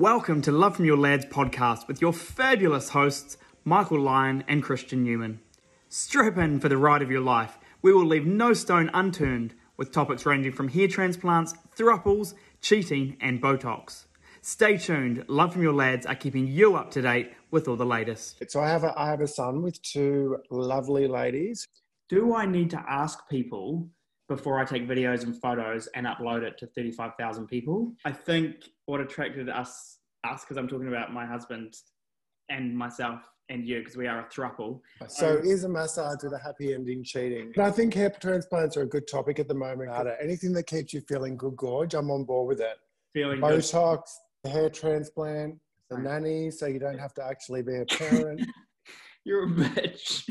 Welcome to Love from Your Lads podcast with your fabulous hosts, Michael Lyon and Christian Newman. Strap in for the ride of your life. We will leave no stone unturned with topics ranging from hair transplants, thruples, cheating, and Botox. Stay tuned. Love from Your Lads are keeping you up to date with all the latest. So I have a, I have a son with two lovely ladies. Do I need to ask people before I take videos and photos and upload it to 35,000 people? I think what attracted us, us, because I'm talking about my husband and myself and you, because we are a thruple. So Um, is a massage with a happy ending cheating? And I think hair transplants are a good topic at the moment. Anything that keeps you feeling good, gorge, I'm on board with it. feeling good. Botox, the hair transplant, the nanny, so you don't have to actually be a parent. You're a bitch.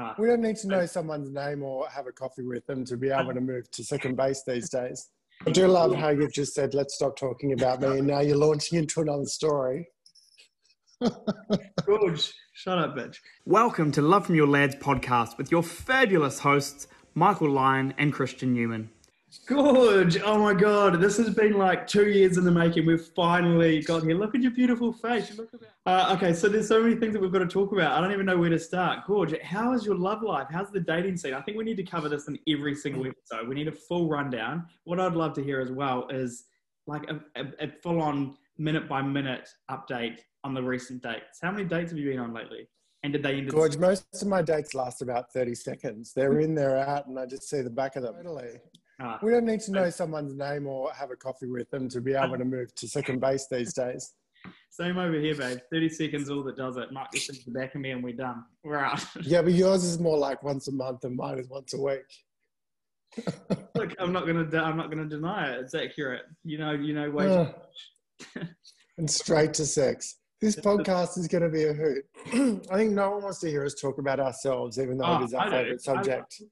Ah, we don't need to know someone's name or have a coffee with them to be able to move to second base these days. I do love how you've just said, let's stop talking about me, and now you're launching into another story. Gorge. Shut up, bitch. Welcome to Love from Your Lads podcast with your fabulous hosts, Michael Lyon and Christian Newman. Gorge. Oh my God. This has been like two years in the making. We've finally got here. Look at your beautiful face. Look at. Uh, okay, so there's so many things that we've got to talk about. I don't even know where to start. Gorge, how is your love life? How's the dating scene? I think we need to cover this in every single episode. We need a full rundown. What I'd love to hear as well is like a, a, a full on minute by minute update on the recent dates. How many dates have you been on lately? And did they end? in- Gorge, most of my dates last about 30 seconds. They're in, they're out, and I just see the back of them. Totally. Ah, We don't need to know someone's name or have a coffee with them to be able to move to second base these days. same over here, babe. 30 seconds, all that does it. Mark this into the back of me and we're done. We're out. Yeah, but yours is more like once a month and mine is once a week. Look, I'm not gonna. I'm not gonna deny it. It's accurate. You know. You know. Way. Ugh. and straight to sex. This podcast is going to be a hoot. I think no one wants to hear us talk about ourselves, even though Oh, it is our do. favorite I- subject.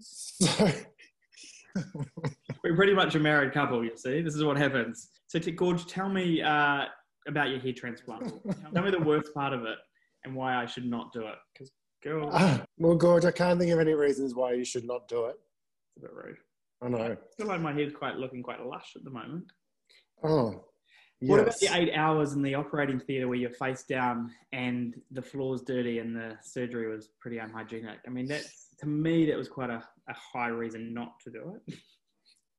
So, We're pretty much a married couple. You see, this is what happens. So, Gorge, tell me uh, about your hair transplant. tell me the worst part of it and why I should not do it. Because, girl, ah, well, Gorge, I can't think of any reasons why you should not do it. It's a bit rude. I know. I feel like my hair's quite looking quite lush at the moment. Oh, Yes. What about the eight hours in the operating theatre where you're face down and the floor's dirty and the surgery was pretty unhygienic? I mean, that to me that was quite a, a high reason not to do it.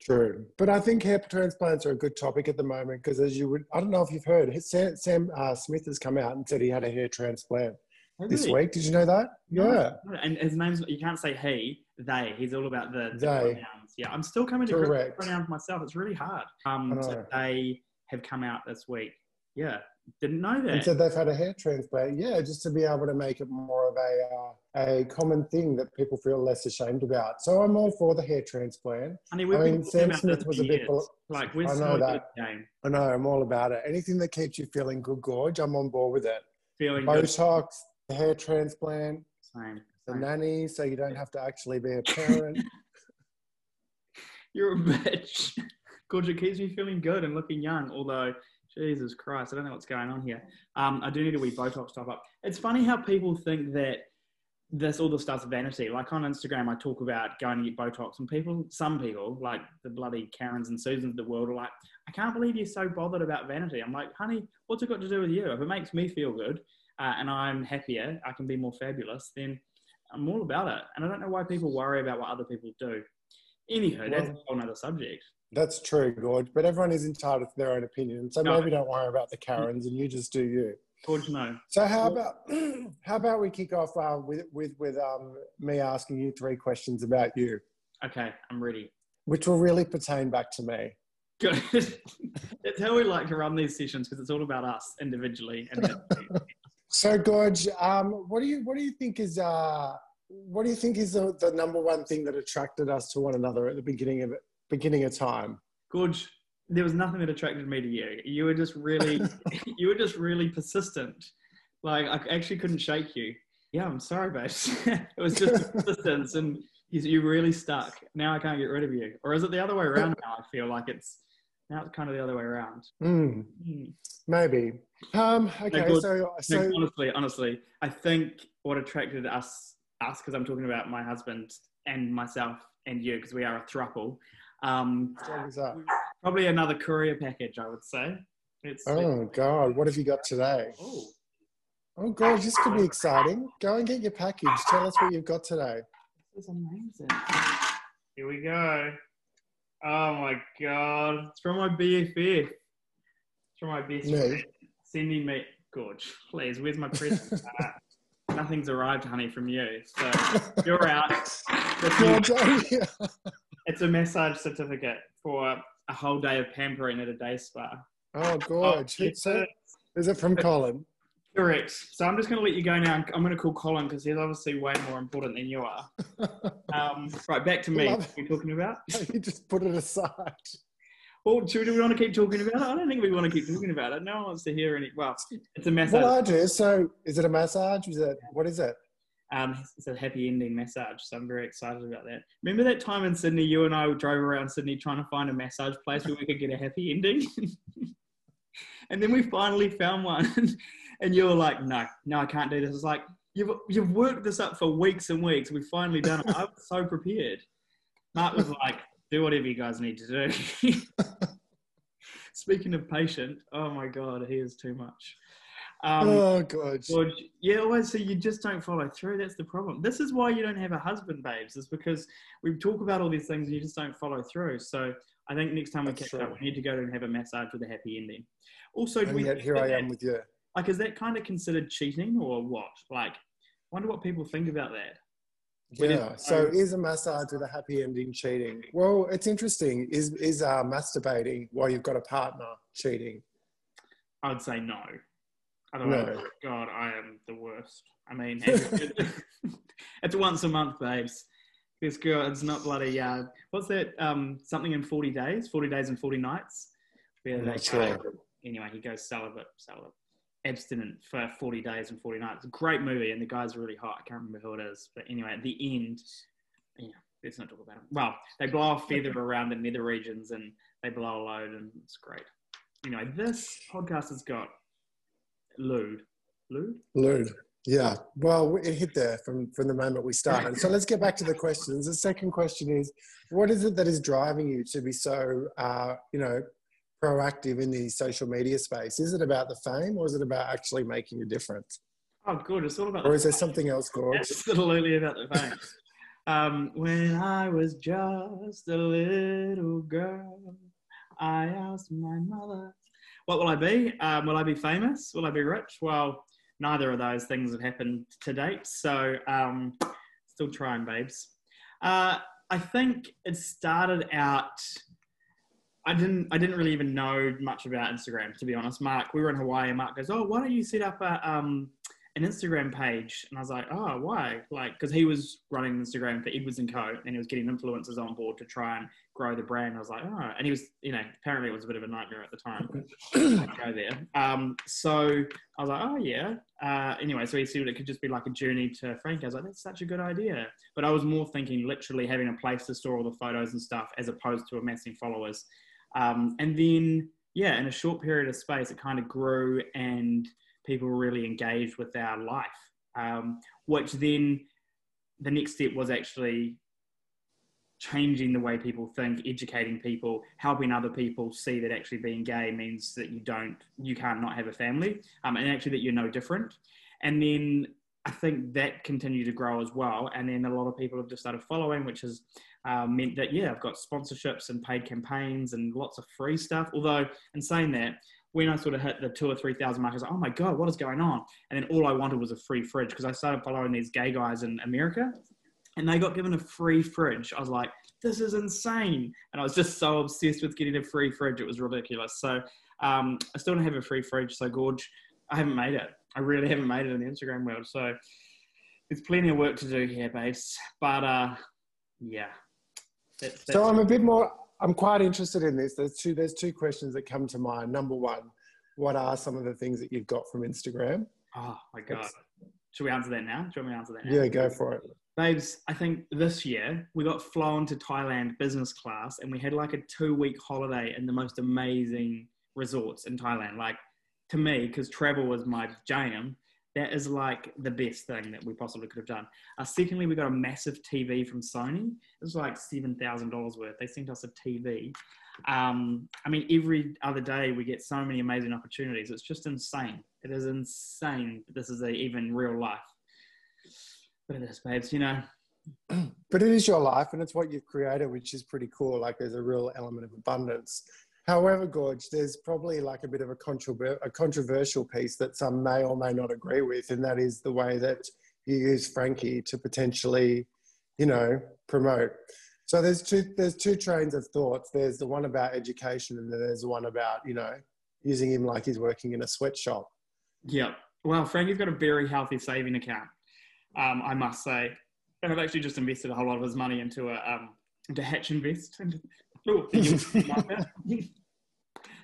True. But I think hair transplants are a good topic at the moment because, as you would, I don't know if you've heard, Sam, Sam uh, Smith has come out and said he had a hair transplant this Really? week. Did you know that? Yeah. And his name's you can't say he, they. He's all about the, the They. pronouns. Yeah, I'm still coming to Correct. pronouns myself. It's really hard. Um, so they have come out this week. Yeah, didn't know that. And said they've had a hair transplant. Yeah, just to be able to make it more of a uh, a common thing that people feel less ashamed about. So I'm all for the hair transplant. Honey, we've I mean, Sam Smith was a bit. years. bel- like we're I know that. game. I know I'm all about it. Anything that keeps you feeling good, gorge, I'm on board with it. Feeling good. Botox, the hair transplant, Same. the nanny, so you don't have to actually be a parent. You're a bitch. Gorge, it keeps me feeling good and looking young, although, Jesus Christ, I don't know what's going on here. Um, I do need a wee Botox top up. It's funny how people think that this all the stuff's vanity. Like on Instagram, I talk about going to get Botox, and people, some people, like the bloody Karens and Susans of the world, are like, I can't believe you're so bothered about vanity. I'm like, honey, what's it got to do with you? If it makes me feel good uh, and I'm happier, I can be more fabulous, then I'm all about it. And I don't know why people worry about what other people do. Anywho, that's a whole other subject. That's true, Gorge. But everyone is entitled to their own opinion. So No. maybe don't worry about the Karens and you just do you. Gorge, no. So how about how about we kick off uh, with with with um, me asking you three questions about you, Okay, I'm ready. which will really pertain back to me. Good. that's how we like to run these sessions because it's all about us individually. And So, Gorge, um, what do you what do you think is uh, what do you think is the, the number one thing that attracted us to one another at the beginning of it, beginning of time? Gorge, there was nothing that attracted me to you. You were just really, you were just really persistent. Like I actually couldn't shake you. Yeah, I'm sorry, babe. it was just persistence, and you, you really stuck. Now I can't get rid of you. Or is it the other way around? Now I feel like it's now it's kind of the other way around. Hmm, Hmm. maybe. Um, okay, Gorge, so No, so honestly, honestly, I think what attracted us, us, because I'm talking about my husband and myself and you, because we are a thruple. Um, what was that? probably another courier package, I would say. It's, Oh God, what have you got today? oh, Oh God, this could be exciting. Go and get your package. Tell us what you've got today. this is amazing. Here we go. Oh my god. It's from my BFF. It's from my best Me. friend. Sending me Gorge, please, where's my present? uh, nothing's arrived, honey, from you. So you're out. This God, is- oh, yeah. It's a massage certificate for a whole day of pampering at a day spa. Oh God, yes, so, is it from Colin? Correct. So I'm just going to let you go now. I'm going to call Colin because he's obviously way more important than you are. Um, right, back to me. What are we talking about? you just put it aside. Well, do we want to keep talking about it? I don't think we want to keep talking about it. No one wants to hear any. Well, it's a massage. Well, I do. So, is it a massage? Is it what is it? Um, it's a happy ending massage, so I'm very excited about that. Remember that time in Sydney, you and I drove around Sydney trying to find a massage place where we could get a happy ending, and then we finally found one, and you were like, "No, no, I can't do this." It's like you've you've worked this up for weeks and weeks. We've finally done it. I was so prepared. Mark was like, "Do whatever you guys need to do." Speaking of patient, oh my god, he is too much. Um, oh God. Gorge, yeah, always so you just don't follow through. That's the problem. This is why you don't have a husband, babes. Is because we talk about all these things and you just don't follow through. So I think next time we That's catch up, we need to go and have a massage with a happy ending. Also, And we yet here I am with you. like, is that kind of considered cheating or what? Like, wonder what people think about that. Yeah. So, is a massage with a happy ending cheating? Well, it's interesting. Is is uh, masturbating while you've got a partner cheating? I would say no. I don't know. No. God, I am the worst. I mean, it's once a month, babes. This girl, it's not bloody. Uh, what's that? Um, something in forty days, forty days and forty nights. Where I'm they not. Anyway, he goes celibate, celibate, abstinent for forty days and forty nights. Great movie, and the guy's really hot. I can't remember who it is, but anyway, at the end, yeah, let's not talk about it. Well, they blow a feather around the nether regions, and they blow a load, and it's great. Anyway, this podcast has got lewd, lewd. Lewd. Yeah. Well, it hit there from, from the moment we started. So let's get back to the questions. The second question is, what is it that is driving you to be so, uh, you know, proactive in the social media space? Is it about the fame or is it about actually making a difference? Oh, good. It's all about. Or the is there something else, Gorge? Absolutely about the fame. um, when I was just a little girl, I asked my mother, "What will I be? Um, will I be famous? Will I be rich?" Well, neither of those things have happened to date. So, um, still trying, babes. Uh, I think it started out. I didn't. I didn't really even know much about Instagram, to be honest. Mark, we were in Hawaii, and Mark goes, "Oh, why don't you set up a um, an Instagram page?" And I was like, "Oh, why?" Like, because he was running Instagram for Edwards and Co, and he was getting influencers on board to try and grow the brand. I was like, "Oh," and he was, you know, apparently it was a bit of a nightmare at the time. go there. Um, so I was like, "Oh yeah." Uh, anyway, so he said it could just be like a journey to Frank. I was like, "That's such a good idea," but I was more thinking literally having a place to store all the photos and stuff, as opposed to amassing followers. Um, and then, yeah, in a short period of space, it kind of grew and people were really engaged with our life. Um, which then the next step was actually changing the way people think, educating people, helping other people see that actually being gay means that you don't, you can't not have a family, um, and actually that you're no different. And then I think that continued to grow as well. And then a lot of people have just started following, which has uh, meant that, yeah, I've got sponsorships and paid campaigns and lots of free stuff. Although, in saying that, when I sort of hit the two or 3,000 mark, I was like, oh my God, what is going on? And then all I wanted was a free fridge because I started following these gay guys in America and they got given a free fridge. I was like, this is insane. And I was just so obsessed with getting a free fridge. It was ridiculous. So um, I still don't have a free fridge. So, Gorge, I haven't made it. I really haven't made it in the Instagram world. So there's plenty of work to do here, babes. But uh, yeah. So I'm a bit more. I'm quite interested in this. There's two. There's two questions that come to mind. Number one, what are some of the things that you've got from Instagram? oh my God. Should we answer that now? Do you want me to answer that now? Yeah, go for it. Babes, I think this year we got flown to Thailand business class and we had like a two week holiday in the most amazing resorts in Thailand. Like to me, because travel was my jam, That is like the best thing that we possibly could have done. Uh, secondly, we got a massive TV from Sony. It was like seven thousand dollars worth. They sent us a TV. Um, I mean, every other day we get so many amazing opportunities. It's just insane. It is insane. This is a, even real life. But it is, babes. You know. But it is your life, and it's what you've created, which is pretty cool. Like there's a real element of abundance. However, Gorge, there's probably like a bit of a, controver- a controversial piece that some may or may not agree with, and that is the way that you use Frankie to potentially, you know, promote. So there's two there's two trains of thoughts. There's the one about education, and then there's the one about you know using him like he's working in a sweatshop. Yeah. Well, Frankie's got a very healthy saving account, um, I must say, and I've actually just invested a whole lot of his money into a um, into Hatch Invest.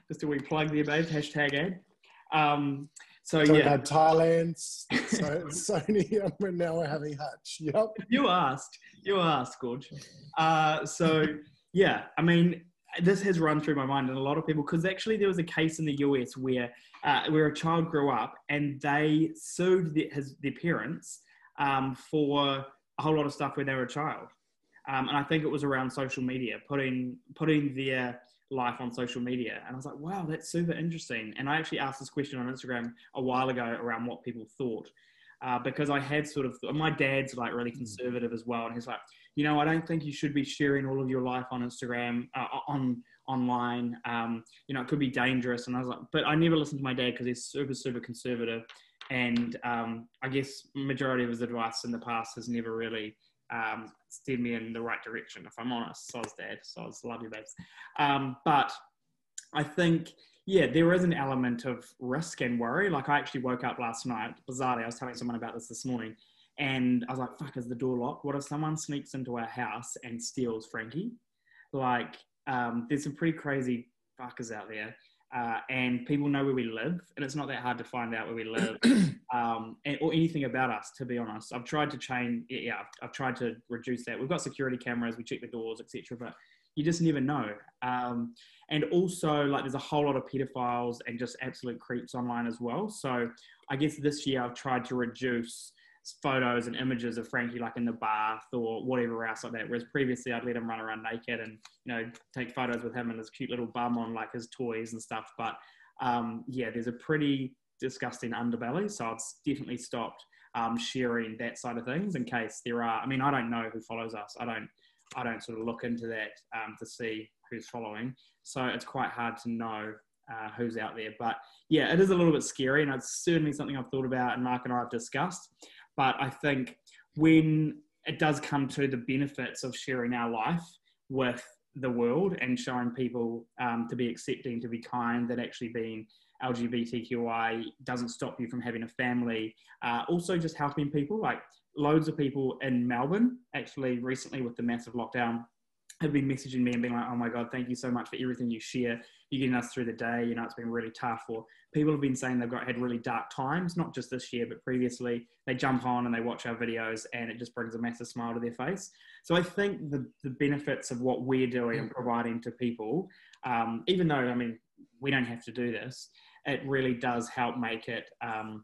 Just a wee plug there, babe. Hashtag ad. Um, so yeah, had Thailand, so, Sony, and we're now we're having Hatch. Yep. you asked. You asked, Gorge. Uh, so yeah, I mean, this has run through my mind, and a lot of people, because actually there was a case in the US where uh, where a child grew up and they sued their, his their parents um, for a whole lot of stuff when they were a child. Um, and I think it was around social media, putting putting their life on social media. And I was like, wow, that's super interesting. And I actually asked this question on Instagram a while ago around what people thought. Uh, because I had sort of, my dad's like really conservative as well. And he's like, you know, I don't think you should be sharing all of your life on Instagram, uh, on online. Um, you know, it could be dangerous. And I was like, but I never listened to my dad because he's super, super conservative. And um, I guess majority of his advice in the past has never really um, steered me in the right direction, if I'm honest. So dad. So love you, babes. Um, but I think, yeah, there is an element of risk and worry. Like I actually woke up last night, bizarrely, I was telling someone about this this morning, and I was like, fuck, is the door locked? What if someone sneaks into our house and steals Frankie? Like, um, there's some pretty crazy fuckers out there. Uh, and people know where we live, and it's not that hard to find out where we live um, and, or anything about us. To be honest, I've tried to change. Yeah, I've, I've tried to reduce that. We've got security cameras, we check the doors, etc. But you just never know. Um, and also, like, there's a whole lot of pedophiles and just absolute creeps online as well. So, I guess this year I've tried to reduce photos and images of Frankie like in the bath or whatever else like that. Whereas previously I'd let him run around naked and you know take photos with him and his cute little bum on like his toys and stuff. But um, yeah, there's a pretty disgusting underbelly, so I've definitely stopped um, sharing that side of things in case there are. I mean, I don't know who follows us. I don't. I don't sort of look into that um, to see who's following. So it's quite hard to know uh, who's out there. But yeah, it is a little bit scary, and it's certainly something I've thought about, and Mark and I have discussed. But I think when it does come to the benefits of sharing our life with the world and showing people um, to be accepting, to be kind, that actually being LGBTQI doesn't stop you from having a family. Uh, also, just helping people, like loads of people in Melbourne, actually recently with the massive lockdown, have been messaging me and being like, "Oh my god, thank you so much for everything you share. You're getting us through the day. You know, it's been really tough." Or people have been saying they've got had really dark times, not just this year, but previously. They jump on and they watch our videos, and it just brings a massive smile to their face. So I think the the benefits of what we're doing and providing to people, um, even though I mean we don't have to do this, it really does help make it um,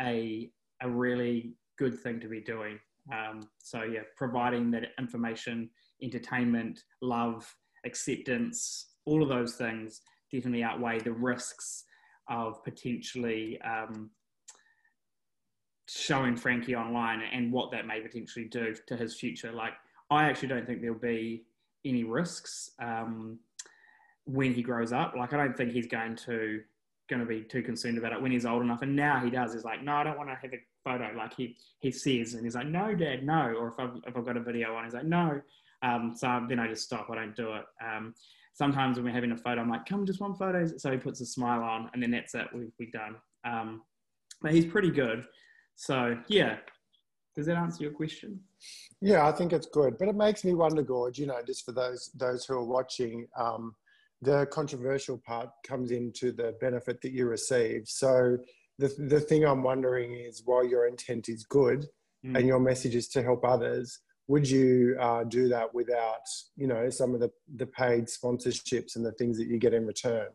a a really good thing to be doing. Um, so yeah, providing that information entertainment, love, acceptance, all of those things definitely outweigh the risks of potentially um, showing Frankie online and what that may potentially do to his future. Like, I actually don't think there'll be any risks um, when he grows up. Like, I don't think he's going to going to be too concerned about it when he's old enough. And now he does. He's like, no, I don't want to have a photo. Like he he says, and he's like, no, Dad, no. Or if I've if I've got a video on, he's like, no. Um, so then I just stop. I don't do it. Um, sometimes when we're having a photo, I'm like, come, just one photo. So he puts a smile on, and then that's it. We've, we've done. Um, but he's pretty good. So yeah, does that answer your question? Yeah, I think it's good, but it makes me wonder, Gorge. You know, just for those those who are watching, um, the controversial part comes into the benefit that you receive. So the the thing I'm wondering is, while your intent is good Mm. and your message is to help others, would you uh, do that without you know some of the the paid sponsorships and the things that you get in return?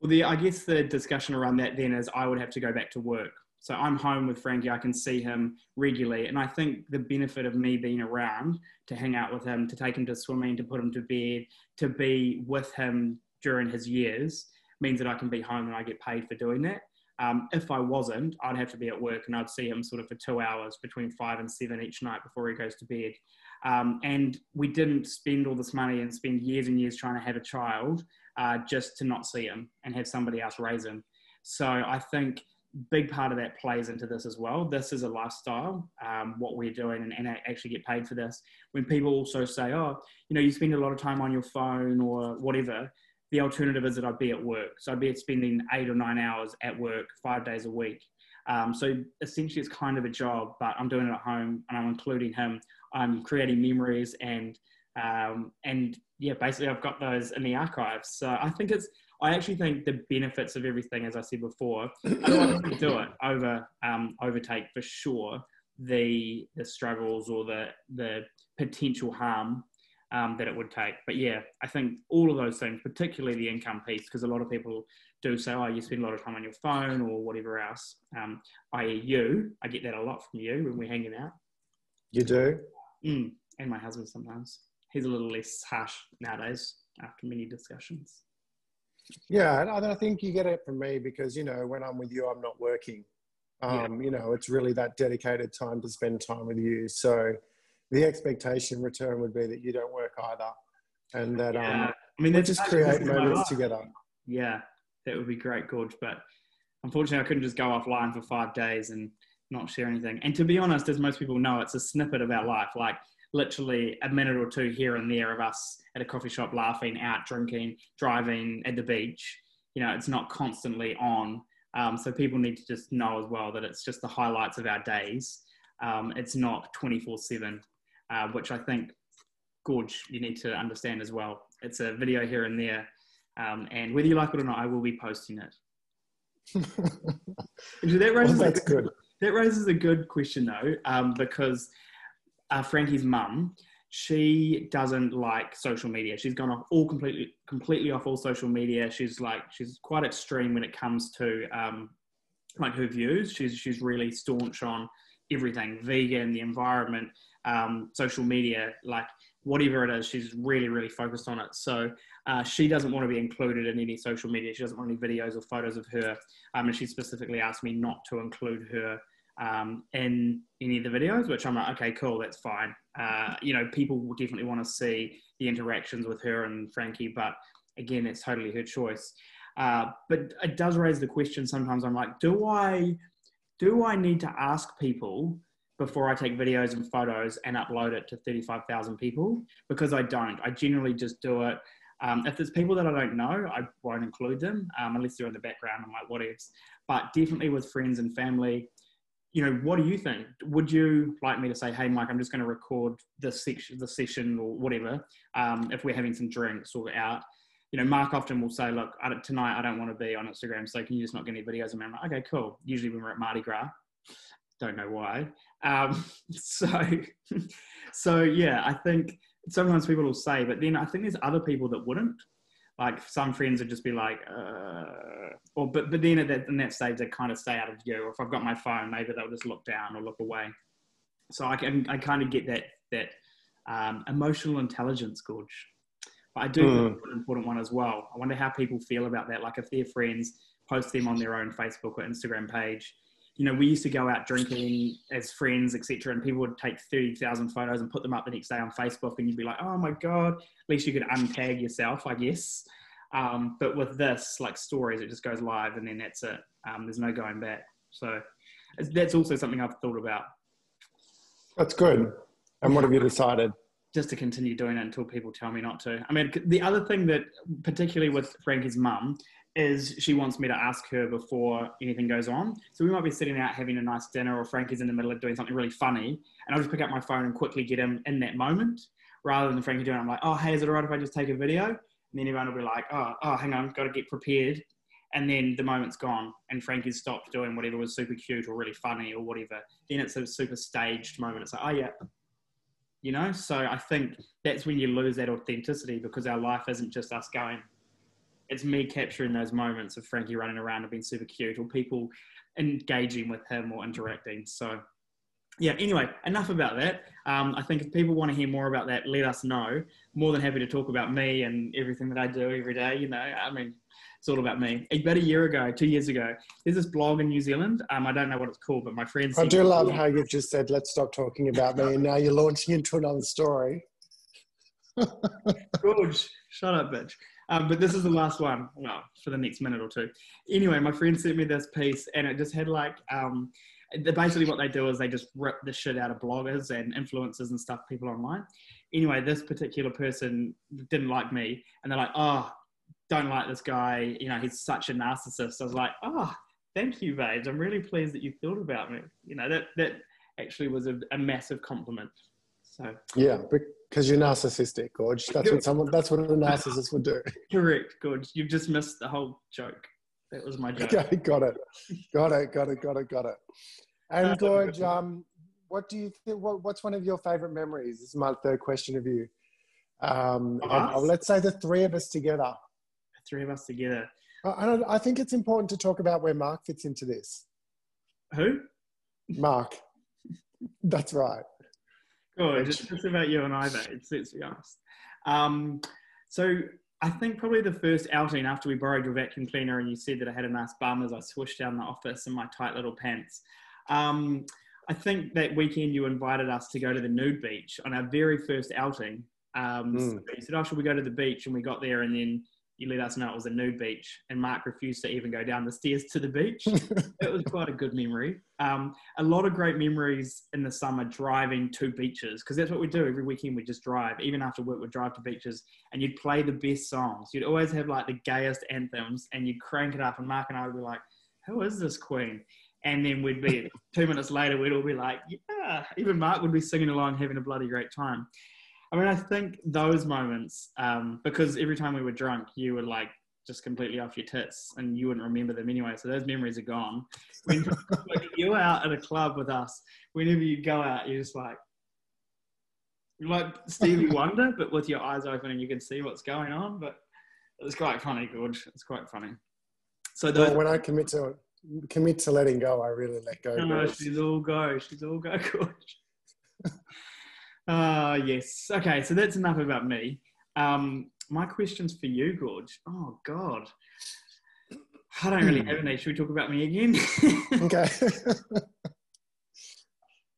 Well, the I guess the discussion around that then is I would have to go back to work. So I'm home with Frankie. I can see him regularly. And I think the benefit of me being around to hang out with him, to take him to swimming, to put him to bed, to be with him during his years means that I can be home and I get paid for doing that. Um, if I wasn't, I'd have to be at work and I'd see him sort of for two hours between five and seven each night before he goes to bed. Um, and we didn't spend all this money and spend years and years trying to have a child uh, just to not see him and have somebody else raise him. So I think big part of that plays into this as well. This is a lifestyle, um, what we're doing, and, and actually get paid for this. When people also say, oh, you know, you spend a lot of time on your phone or whatever, the alternative is that I'd be at work. So I'd be spending eight or nine hours at work five days a week. Um, so essentially, it's kind of a job, but I'm doing it at home and I'm including him. I'm creating memories and um, and yeah, basically, I've got those in the archives. So I think it's I actually think the benefits of everything, as I said before, I don't do it over um, overtake for sure the the struggles or the the potential harm um, that it would take. But yeah, I think all of those things, particularly the income piece, because a lot of people do say, "Oh, you spend a lot of time on your phone or whatever else." Um, i.e., you. I get that a lot from you when we're hanging out. You do, mm, and my husband sometimes. He's a little less harsh nowadays after many discussions. Yeah, and I think you get it from me because you know when I'm with you, I'm not working. Um, yeah. You know, it's really that dedicated time to spend time with you. So the expectation return would be that you don't work either, and that yeah. um, I mean, they just create moments together. Yeah, that would be great, Gorge. But unfortunately, I couldn't just go offline for five days and not share anything. And to be honest, as most people know, it's a snippet of our life. Like literally a minute or two here and there of us at a coffee shop laughing, out drinking, driving at the beach. You know, it's not constantly on. Um, so people need to just know as well that it's just the highlights of our days. Um, it's not 24 7, uh, which I think, Gorge, you need to understand as well. It's a video here and there. Um, and whether you like it or not, I will be posting it. that raises well, that's a, good. That raises a good question though, um, because uh, Frankie's mum, she doesn't like social media. She's gone off all completely, completely off all social media. She's like, she's quite extreme when it comes to um, like her views. She's she's really staunch on everything, vegan, the environment, um, social media, like whatever it is. She's really really focused on it. So uh, she doesn't want to be included in any social media. She doesn't want any videos or photos of her. Um, and she specifically asked me not to include her um, in any of the videos, which I'm like, okay, cool, that's fine. Uh, you know, people will definitely want to see the interactions with her and Frankie, but again, it's totally her choice. Uh, but it does raise the question sometimes. I'm like, do I, do I need to ask people before I take videos and photos and upload it to 35,000 people? Because I don't. I generally just do it. Um, if there's people that I don't know, I won't include them um, unless they're in the background. I'm like, what ifs? But definitely with friends and family, you know, what do you think? Would you like me to say, hey, Mike, I'm just going to record this section, the session or whatever, um, if we're having some drinks or out? You know, Mark often will say, look, I tonight I don't want to be on Instagram, so can you just not get any videos me? I'm like, okay, cool. Usually when we're at Mardi Gras, don't know why. Um, so, so yeah, I think sometimes people will say, but then I think there's other people that wouldn't like some friends would just be like, uh, or but but then at that in that stage they kind of stay out of view. Or if I've got my phone, maybe they'll just look down or look away. So I can I kind of get that that um, emotional intelligence, Gorge. But I do mm. think an important one as well. I wonder how people feel about that. Like if their friends post them on their own Facebook or Instagram page. You know, we used to go out drinking as friends, etc., and people would take thirty thousand photos and put them up the next day on Facebook, and you'd be like, "Oh my god!" At least you could untag yourself, I guess. Um, but with this, like stories, it just goes live and then that's it. Um, there's no going back. So that's also something I've thought about. That's good. And what have you decided? Just to continue doing it until people tell me not to. I mean, the other thing that, particularly with Frankie's mum, is she wants me to ask her before anything goes on. So we might be sitting out having a nice dinner, or Frankie's in the middle of doing something really funny, and I'll just pick up my phone and quickly get him in that moment, rather than Frankie doing. It. I'm like, oh, hey, is it alright if I just take a video? And then everyone will be like, oh, oh, hang on, got to get prepared. And then the moment's gone, and Frankie's stopped doing whatever was super cute or really funny or whatever. Then it's a super staged moment. It's like, oh, yeah. You know? So I think that's when you lose that authenticity because our life isn't just us going, it's me capturing those moments of Frankie running around and being super cute, or people engaging with him or interacting. So yeah, anyway, enough about that. Um, I think if people want to hear more about that, let us know. More than happy to talk about me and everything that I do every day. You know, I mean, it's all about me. About a year ago, two years ago, there's this blog in New Zealand. Um, I don't know what it's called, but my friends. I do love how you've just said, let's stop talking about me. And now you're launching into another story. Gorge, shut up, bitch. Um, but this is the last one. Well, for the next minute or two. Anyway, my friend sent me this piece, and it just had like um, basically what they do is they just rip the shit out of bloggers and influencers and stuff, people online. Anyway, this particular person didn't like me, and they're like, "Oh, don't like this guy. You know, he's such a narcissist." I was like, "Oh, thank you, babes. I'm really pleased that you thought about me. You know, that that actually was a, a massive compliment." So yeah, because you're narcissistic, Gorge. That's what someone. That's what a narcissist would do. Correct, Gorge. You've just missed the whole joke. That was my joke. Okay, got it. Got it. Got it. Got it. Got it. And uh, Gorge, um, what do you think? What, what's one of your favorite memories? This is my third question of you. Um, and, let's say the three of us together. Three of us together. I, I think it's important to talk about where Mark fits into this. Who? Mark. That's right. Good. It's just about you and I, mate. Let's be honest. Um, so I think probably the first outing after we borrowed your vacuum cleaner and you said that I had a nice bum as I swished down the office in my tight little pants. Um, I think that weekend you invited us to go to the nude beach on our very first outing. Um, mm. so you said, "Oh, should we go to the beach?" And we got there, and then you let us know it was a nude beach, and Mark refused to even go down the stairs to the beach. it was quite a good memory. Um, a lot of great memories in the summer driving to beaches because that's what we do every weekend. We just drive, even after work, we'd drive to beaches, and you'd play the best songs. You'd always have like the gayest anthems, and you'd crank it up, and Mark and I would be like, "Who is this queen?" And then we'd be two minutes later, we'd all be like, "Yeah!" Even Mark would be singing along, having a bloody great time. I mean, I think those moments, um, because every time we were drunk, you were like just completely off your tits and you wouldn't remember them anyway. So those memories are gone. When like, you're out at a club with us, whenever you go out, you're just like, you're like Stevie Wonder, but with your eyes open and you can see what's going on. But it was quite funny, Gorge. It's quite funny. So those, well, when I commit to commit to letting go, I really let go. No, she's all go. She's all go, Gorge. Ah, uh, yes. Okay, so that's enough about me. Um, my question's for you, Gorge. Oh, God. I don't really have any. Should we talk about me again? okay.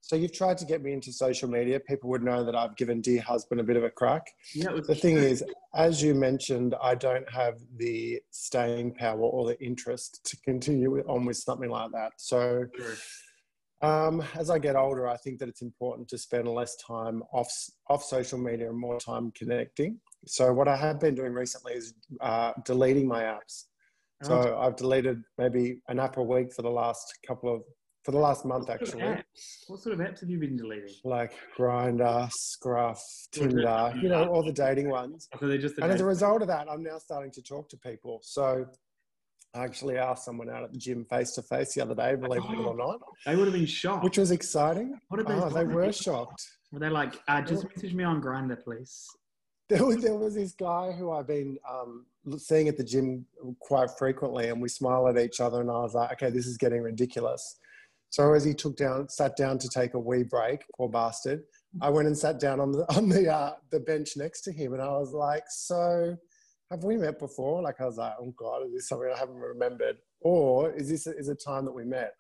so you've tried to get me into social media. People would know that I've given Dear Husband a bit of a crack. Yeah, the thing is, as you mentioned, I don't have the staying power or the interest to continue on with something like that. So. Sure um, as I get older, I think that it's important to spend less time off off social media and more time connecting. So what I have been doing recently is uh, deleting my apps. So oh. I've deleted maybe an app a week for the last couple of for the last month what actually. what sort of apps have you been deleting? Like Grindr, Scruff, Tinder, you know, all the dating ones. So the and as a result of that, I'm now starting to talk to people. So I actually asked someone out at the gym face to face the other day, believe it or not. They would have been shocked. Which was exciting. What they oh, they were shocked. Were they like, uh, just message me on Grindr, please? There was, there was this guy who I've been um, seeing at the gym quite frequently, and we smile at each other, and I was like, okay, this is getting ridiculous. So as he took down, sat down to take a wee break, poor bastard, I went and sat down on the on the uh, the bench next to him, and I was like, so have we met before? Like I was like, oh God, is this something I haven't remembered? Or is this a, is a time that we met?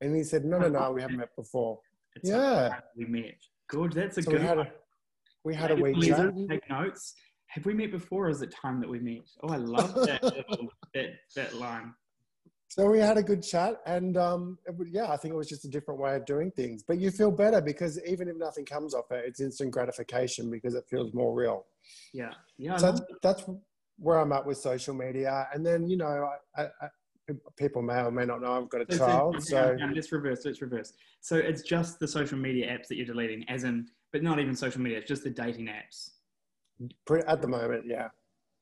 And he said, no, no, no, we haven't met before. It's yeah. We met. Good. That's a so good we had a, we had a wee chat. Take notes. Have we met before or is it time that we met? Oh, I love that, that, that line. So we had a good chat, and um, yeah, I think it was just a different way of doing things. But you feel better because even if nothing comes off it, it's instant gratification because it feels more real. Yeah, yeah. So that's where I'm at with social media. And then, you know, I, I, people may or may not know I've got a child. So, so let's reverse. Let's reverse. So it's just the social media apps that you're deleting, as in, but not even social media. It's just the dating apps. At the moment, yeah.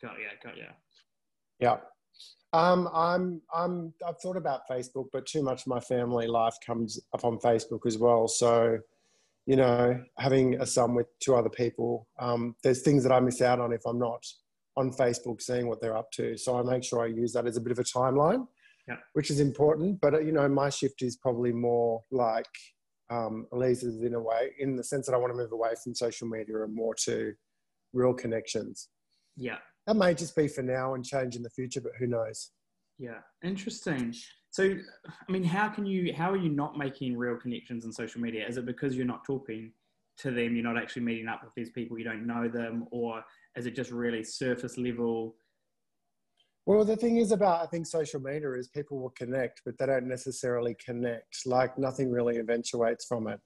Got yeah, got yeah. Yeah. Um, I'm, I'm, I've thought about Facebook, but too much of my family life comes up on Facebook as well. So, you know, having a son with two other people, um, there's things that I miss out on if I'm not on Facebook, seeing what they're up to. So I make sure I use that as a bit of a timeline, yeah. which is important. But uh, you know, my shift is probably more like um, Elise's in a way, in the sense that I want to move away from social media and more to real connections. Yeah. That may just be for now and change in the future, but who knows? Yeah, interesting. So, I mean, how can you, how are you not making real connections on social media? Is it because you're not talking to them, you're not actually meeting up with these people, you don't know them, or is it just really surface level? Well, the thing is about, I think, social media is people will connect, but they don't necessarily connect. Like nothing really eventuates from it.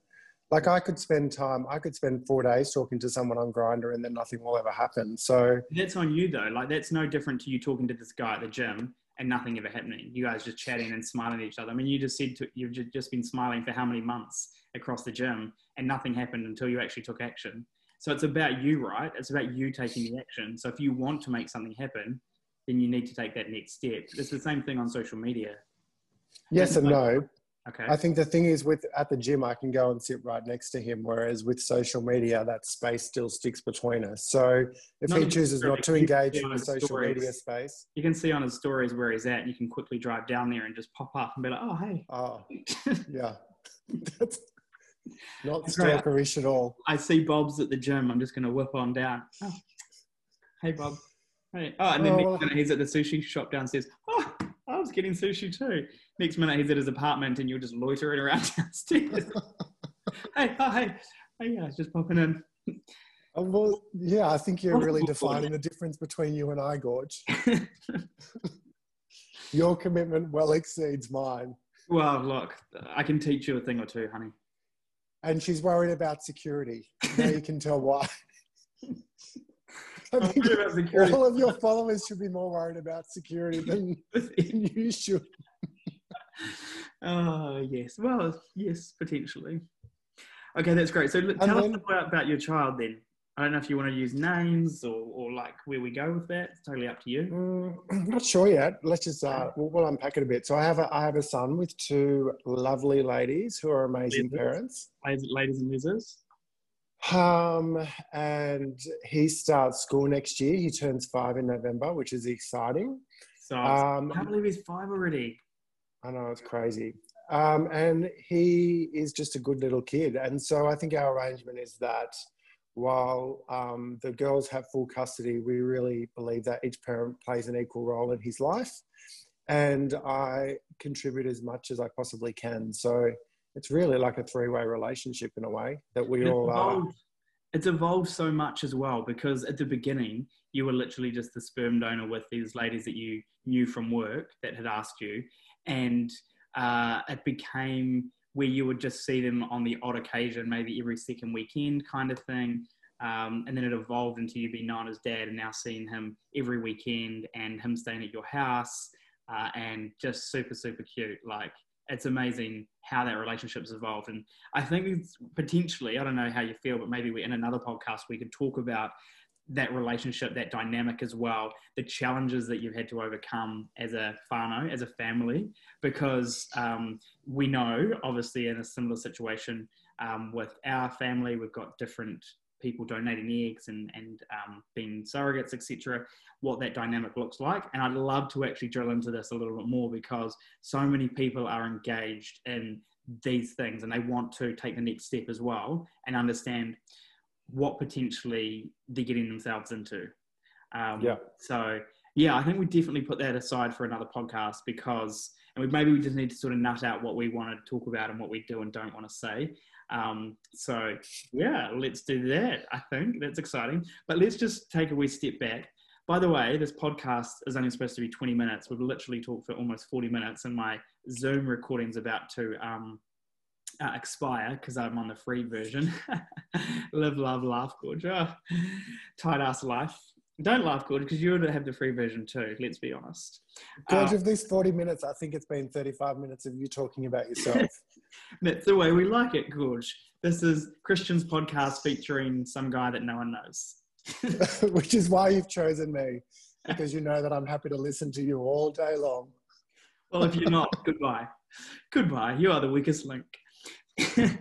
Like I could spend time, I could spend four days talking to someone on Grindr, and then nothing will ever happen. So that's on you though. Like that's no different to you talking to this guy at the gym and nothing ever happening. You guys just chatting and smiling at each other. I mean, you just said to, you've just been smiling for how many months across the gym and nothing happened until you actually took action. So it's about you, right? It's about you taking the action. So if you want to make something happen, then you need to take that next step. It's the same thing on social media. Yes and no. Okay. I think the thing is with at the gym, I can go and sit right next to him, whereas with social media, that space still sticks between us. So if not he chooses not to engage in the social stories. media space, you can see on his stories where he's at, and you can quickly drive down there and just pop up and be like, "Oh, hey." Oh, yeah. That's not stalkerish at all. I see Bob's at the gym. I'm just going to whip on down. Oh. Hey, Bob. Hey. Oh, and then oh, next minute he's at the sushi shop downstairs. Oh, I was getting sushi too. Next minute he's at his apartment and you're just loitering around downstairs. hey, oh, hey, hey, yeah, just popping in. Oh, well, yeah, I think you're really defining the difference between you and I, Gorge. Your commitment well exceeds mine. Well, look, I can teach you a thing or two, honey. And she's worried about security. Now you can tell why. I think all of your followers should be more worried about security than, than you should. oh, yes. Well, yes, potentially. Okay, that's great. So tell then, us about, about your child then. I don't know if you want to use names or, or like where we go with that. It's totally up to you. Mm, I'm not sure yet. Let's just uh, we'll, we'll, unpack it a bit. So I have a I have a son with two lovely ladies who are amazing lizards. parents. Ladies and lizards. Um, and he starts school next year. He turns five in November, which is exciting. So um, I can't believe he's five already. I know it's crazy. Um, and he is just a good little kid. And so I think our arrangement is that while um, the girls have full custody, we really believe that each parent plays an equal role in his life. And I contribute as much as I possibly can. So it's really like a three-way relationship in a way that we it's all evolved, are. It's evolved so much as well because at the beginning you were literally just the sperm donor with these ladies that you knew from work that had asked you, and uh, it became where you would just see them on the odd occasion, maybe every second weekend kind of thing. Um, and then it evolved into you being known as dad and now seeing him every weekend and him staying at your house uh, and just super, super cute. Like it's amazing how that relationship's evolved. And I think potentially, I don't know how you feel, but maybe we, in another podcast we could talk about that relationship, that dynamic as well, the challenges that you've had to overcome as a whānau, as a family, because um, we know, obviously, in a similar situation um, with our family, we've got different people donating eggs and, and um, being surrogates, etc., what that dynamic looks like. And I'd love to actually drill into this a little bit more because so many people are engaged in these things and they want to take the next step as well and understand what potentially they're getting themselves into. Um, yeah. So, yeah, I think we definitely put that aside for another podcast because, and we, maybe we just need to sort of nut out what we want to talk about and what we do and don't want to say. Um, so yeah, let's do that. I think that's exciting. But let's just take a wee step back. By the way, this podcast is only supposed to be 20 minutes. We've literally talked for almost 40 minutes, and my Zoom recording's about to um, uh, expire because I'm on the free version. Live, love, laugh, gorge. Oh, tight ass life. Don't laugh, Gorge, because you would have the free version too, let's be honest. Gorge, uh, of these 40 minutes, I think it's been 35 minutes of you talking about yourself. That's the way we like it, Gorge. This is Christian's podcast featuring some guy that no one knows. Which is why you've chosen me, because you know that I'm happy to listen to you all day long. Well, if you're not, goodbye. Goodbye. You are the weakest link.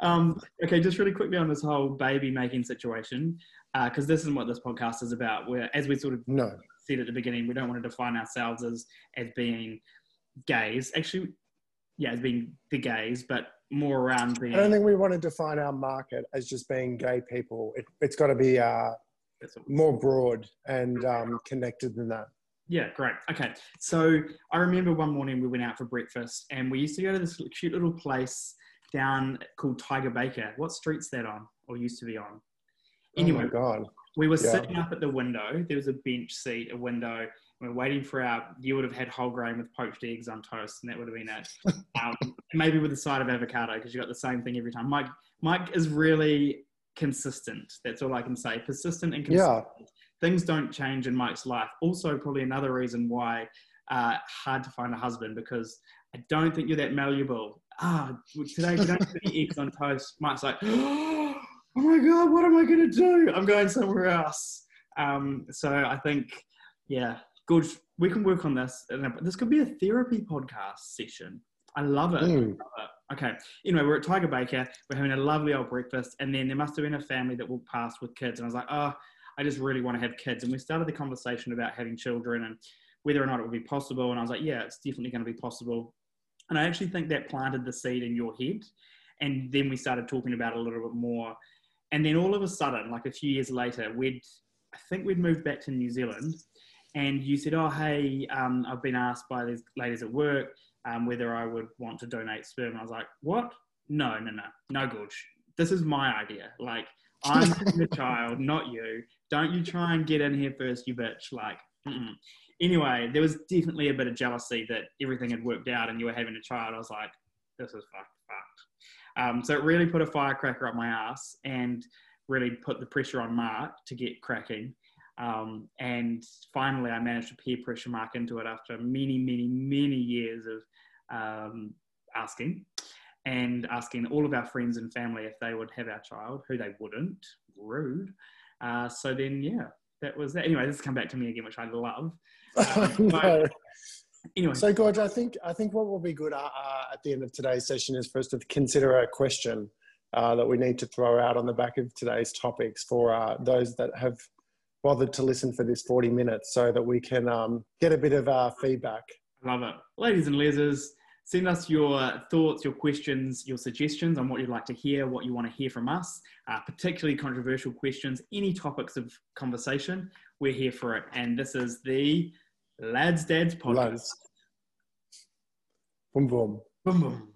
um, okay, just really quickly on this whole baby making situation. because uh, this isn't what this podcast is about. Where, as we sort of no. said at the beginning, we don't want to define ourselves as as being gays. Actually, yeah, as being the gays, but more around being. I don't think we want to define our market as just being gay people. It, has got to be uh, more broad and um, connected than that. Yeah, great. Okay. So I remember one morning we went out for breakfast and we used to go to this cute little place down called Tiger Baker. What street's that on or used to be on? Anyway, oh God. we were yeah. sitting up at the window. There was a bench seat, a window. We are waiting for our, you would have had whole grain with poached eggs on toast and that would have been it. um, maybe with a side of avocado because you got the same thing every time. Mike, Mike is really consistent. That's all I can say. Persistent and consistent. Yeah things don't change in Mike's life. Also, probably another reason why uh, hard to find a husband because I don't think you're that malleable. Ah, today we don't have any eggs on toast. Mike's like, oh my god, what am I going to do? I'm going somewhere else. Um, so I think, yeah, good. We can work on this. This could be a therapy podcast session. I love it. Mm. I love it. Okay. Anyway, we're at Tiger Baker. We're having a lovely old breakfast, and then there must have been a family that walked past with kids, and I was like, oh I just really want to have kids. And we started the conversation about having children and whether or not it would be possible. And I was like, yeah, it's definitely going to be possible. And I actually think that planted the seed in your head. And then we started talking about it a little bit more. And then all of a sudden, like a few years later, we'd, I think we'd moved back to New Zealand. And you said, oh, hey, um, I've been asked by these ladies at work um, whether I would want to donate sperm. And I was like, what? No, no, no, no, Gorge. This is my idea. Like, I'm the child, not you. Don't you try and get in here first, you bitch. Like, mm-mm. Anyway, there was definitely a bit of jealousy that everything had worked out and you were having a child. I was like, this is fucked, fucked. Um, so it really put a firecracker up my ass and really put the pressure on Mark to get cracking. Um, and finally, I managed to peer pressure Mark into it after many, many, many years of um, asking and asking all of our friends and family if they would have our child, who they wouldn't. Rude. Uh, so then, yeah, that was that. Anyway, this has come back to me again, which I love. No. Anyway, so Gorge, I think I think what will be good uh, uh, at the end of today's session is for us to consider a question uh, that we need to throw out on the back of today's topics for uh, those that have bothered to listen for this 40 minutes, so that we can um, get a bit of uh, feedback. Love it, ladies and lasers. Send us your thoughts, your questions, your suggestions on what you'd like to hear, what you want to hear from us, uh, particularly controversial questions, any topics of conversation. We're here for it. And this is the Lads Dads podcast. Lads. Boom, boom. Boom, boom.